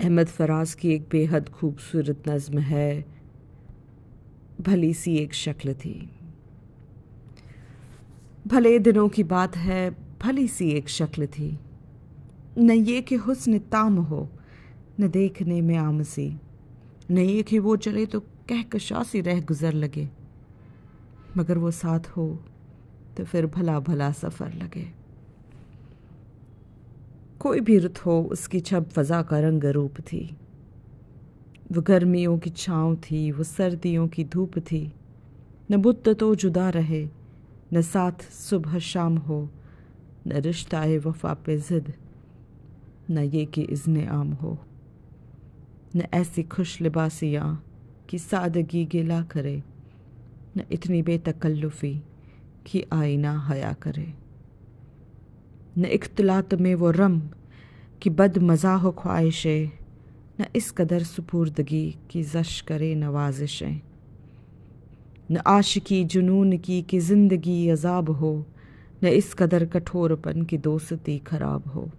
अहमद फराज की एक बेहद खूबसूरत नज़म है, भली सी एक शक्ल थी। भले दिनों की बात है, भली सी एक शक्ल थी। न ये कि हुस्न ताम हो, न देखने में आमसी। न ये कि वो चले तो कहकशा सी रह गुजर लगे। मगर वो साथ हो तो फिर भला भला सफ़र लगे। कोई भी रुत हो, उसकी छब फजा का रंग रूप थी। वो गर्मियों की छाँव थी, वो सर्दियों की धूप थी। न बुद्ध तो जुदा रहे, न साथ सुबह शाम हो, न रिश्ता वफा पे जिद, न ये कि इज़्न आम हो। न ऐसी खुश लिबासियाँ कि सादगी गिला करे, न इतनी बेतकल्लुफ़ी कि आईना हया करे। न इख्तलात में वो रम कि बद मज़ाह ख्वाहिशें, न इस कदर सुपुर्दगी की जश करे नवाजिशें। न आशिकी जुनून की कि ज़िंदगी अजाब हो, न इस कदर कठोरपन की दोस्ती खराब हो।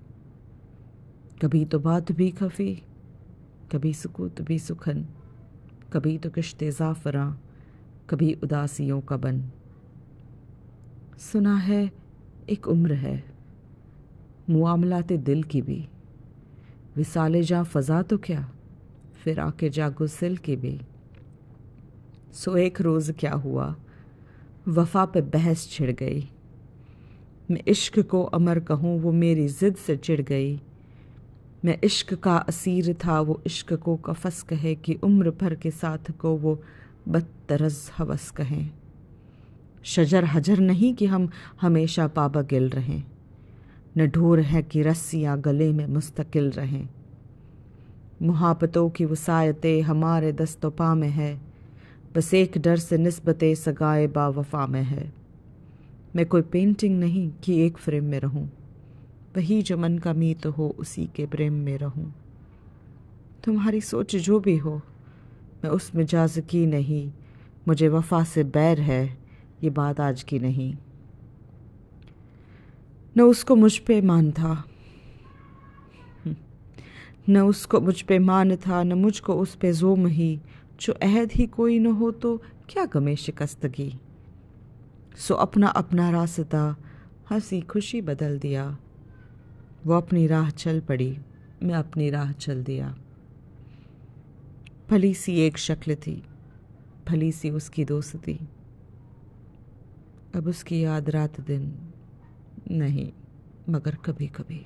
कभी तो बात भी खफी, कभी सुकूत भी सुखन, कभी तो किश्ते ज़ाफ़रा, कभी उदासियों का बन। सुना है, एक उम्र है। मुआमलात दिल की भी। विसाले जा फ़ज़ा तो क्या? फिर आके जागो सिल की भी। सो एक रोज़ क्या हुआ? वफ़ा पे बहस छिड़ गई। मैं इश्क को अमर कहूँ, वो मेरी ज़िद से चिढ़ गई। मैं इश्क का असीर था, वो इश्क को कफस कहे कि उम्र भर के साथ को वो बदतरज हवस कहें। शजर हजर नहीं कि हम हमेशा पाबा गिल रहें। ढोर है कि रस्सियाँ गले में मुस्तकिल रहें। मुहाबतों की वसायतें हमारे दस्तोपा में है। बस एक डर से नस्बत सगाए बावफा में है। मैं कोई पेंटिंग नहीं कि एक फ्रेम में रहूँ। वही जो मन का मीत हो, उसी के प्रेम में रहूँ। तुम्हारी सोच जो भी हो, मैं उसमें जाज की नहीं। मुझे वफा से बैर है, ये बात आज की नहीं। न उसको मुझ पे मान था। न उसको मुझ पे मान था, न मुझको उस पे जोम ही। जो अहद ही कोई न हो तो क्या गमे शिकस्तगी? सो अपना अपना रास्ता, हँसी खुशी बदल दिया। वो अपनी राह चल पड़ी, मैं अपनी राह चल दिया। भली सी एक शक्ल थी, भली सी उसकी दोस्ती। अब उसकी याद रात दिन नहीं मगर कभी कभी